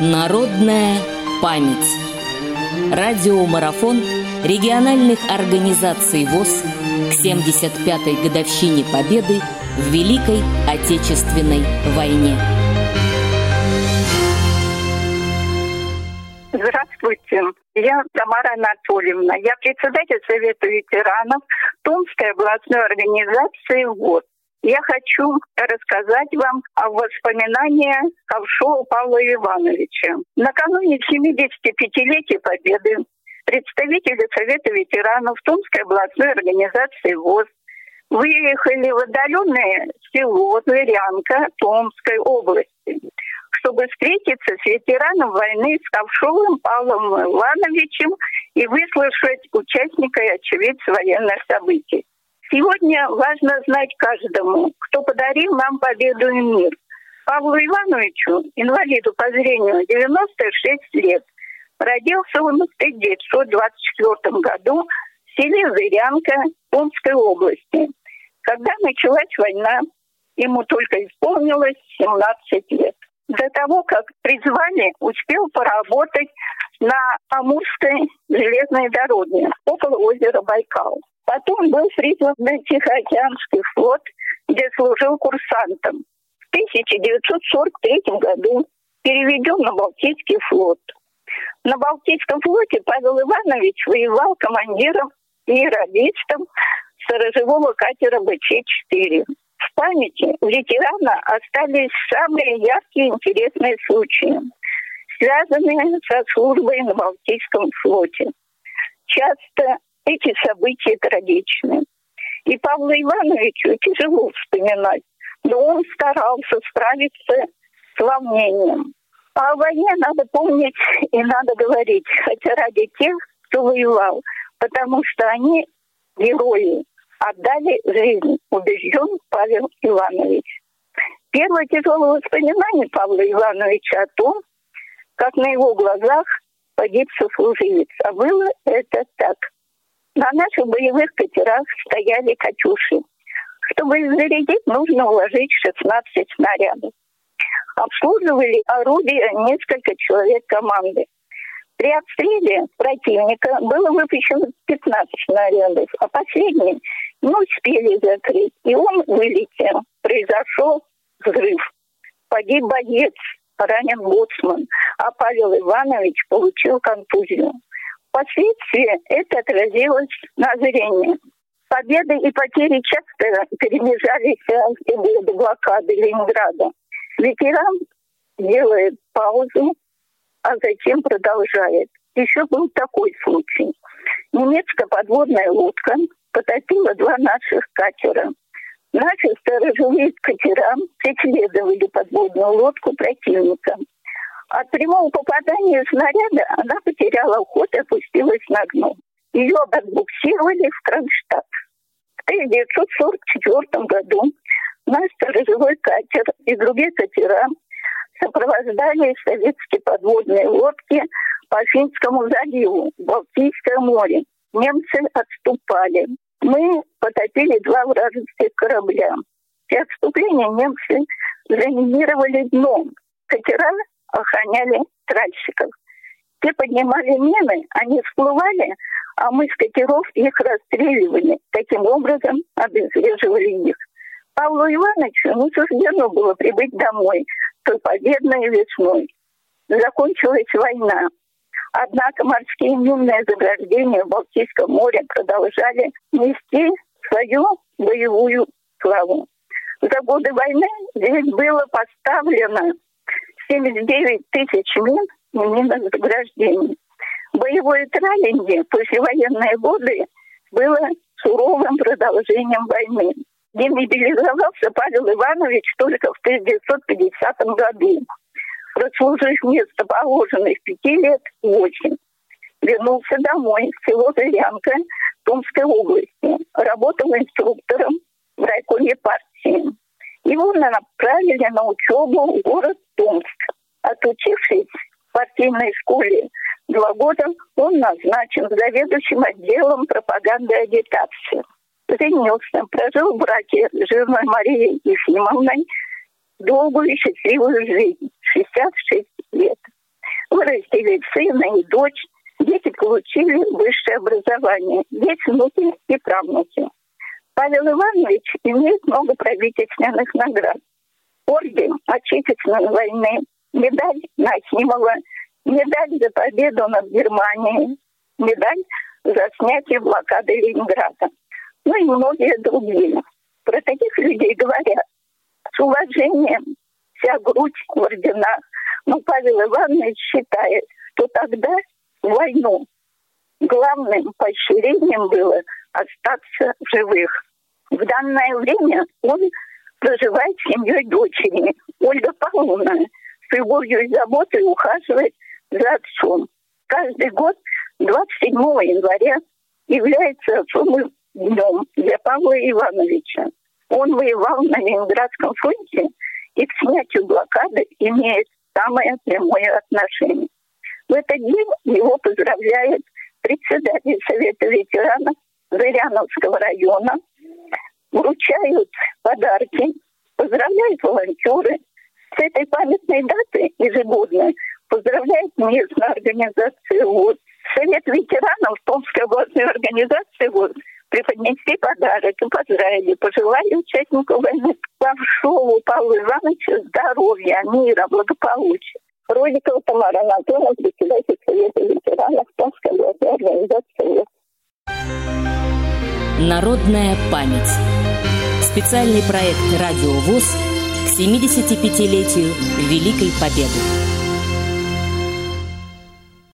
Народная память. Радиомарафон региональных организаций ВОЗ к 75-й годовщине Победы в Великой Отечественной войне. Здравствуйте, я Тамара Анатольевна. Я председатель Совета ветеранов Томской областной организации ВОЗ. Я хочу рассказать вам о воспоминаниях Ковшова Павла Ивановича. Накануне 75-летия Победы представители Совета ветеранов Томской областной организации ВОЗ выехали в отдаленное село Зырянка Томской области, чтобы встретиться с ветераном войны с Ковшовым Павлом Ивановичем и выслушать участника и очевидца военных событий. Сегодня важно знать каждому, кто подарил нам победу и мир. Павлу Ивановичу, инвалиду по зрению, 96 лет. Родился он в 1924 году в селе Зырянка Омской области. Когда началась война, ему только исполнилось 17 лет. До того, как призвали, успел поработать на Амурской железной дороге около озера Байкал. Потом был призван на Тихоокеанский флот, где служил курсантом. В 1943 году переведен на Балтийский флот. На Балтийском флоте Павел Иванович воевал командиром и радистом сторожевого катера БЧ-4. В памяти ветерана остались самые яркие и интересные случаи, связанные со службой на Балтийском флоте. Часто эти события трагичны. И Павлу Ивановичу тяжело вспоминать, но он старался справиться с волнением. А о войне надо помнить и надо говорить, хотя ради тех, кто воевал, потому что они герои, отдали жизнь, убежден Павел Иванович. Первое тяжелое воспоминание Павла Ивановича о том, как на его глазах погиб сослуживец. А было это так. На наших боевых катерах стояли «Катюши». Чтобы их зарядить, нужно уложить 16 снарядов. Обслуживали орудия несколько человек команды. При обстреле противника было выпущено 15 снарядов, а последний не успели закрыть, и он вылетел. Произошел взрыв. Погиб боец, ранен боцман, а Павел Иванович получил контузию. Впоследствии это отразилось на зрении. Победы и потери часто перемежались в периоды блокады Ленинграда. Ветеран делает паузу, а затем продолжает. Еще был такой случай. Немецкая подводная лодка потопила два наших катера. Наши сторожевые катера преследовали подводную лодку противника. От прямого попадания снаряда она потеряла ход и опустилась на дно. Ее отбуксировали в Кронштадт. В 1944 году наш сторожевой катер и другие катера сопровождали советские подводные лодки по Финскому заливу, Балтийское море. Немцы отступали. Мы потопили два вражеских корабля. При отступлении немцы заминировали дно. Катера охраняли тральщиков. Те поднимали мены, они всплывали, а мы с катеров их расстреливали. Таким образом обезвреживали их. Павлу Ивановичу не суждено было прибыть домой той победной весной. Закончилась война. Однако морские минные заграждения в Балтийском море продолжали нести свою боевую славу. За годы войны здесь было поставлено 79 тысяч мин минных заграждений. Боевое травление послевоенные годы было суровым продолжением войны. Демобилизовался Павел Иванович только в 1950 году, прослужив вместо положенных пяти лет восемь. Вернулся домой в село Зырянка Томской области. Работал инструктором в райкоме партии. Его направили на учебу в город Томск. Отучившись в партийной школе два года, он назначен заведующим отделом пропаганды и агитации. Женился, прожил в браке с женой Марией Ефимовной долгую и счастливую жизнь, 66 лет. Вырастили сына и дочь. Дети получили высшее образование. Есть внуки и правнуки. Павел Иванович имеет много правительственных наград. Орден Отечественной войны, медаль Нахимова, медаль за победу над Германией, медаль за снятие блокады Ленинграда. Ну и многие другие. Про таких людей говорят с уважением, вся грудь в орденах. Но Павел Иванович считает, что тогда войну главным поощрением было остаться в живых. В данное время он проживает с семьей дочери. Ольга Павловна с любовью и заботой ухаживает за отцом. Каждый год 27 января является особым днем для Павла Ивановича. Он воевал на Ленинградском фронте и к снятию блокады имеет самое прямое отношение. В этот день его поздравляет председатель Совета ветеранов Зыряновского района, вручают подарки, поздравляют волонтеры. С этой памятной даты ежегодно поздравляет местная организация ВОЗ. Совет ветеранов Томской областной организации ВОЗ преподнести подарок и поздравили, пожелали участнику войны Павшову Павлу Ивановичу здоровья, мира, благополучия. Родикова Тамара Анатольевна, председатель Совета ветеранов Томской областной организации Народная память. Специальный проект «Радио ВОЗ» к 75-летию Великой Победы.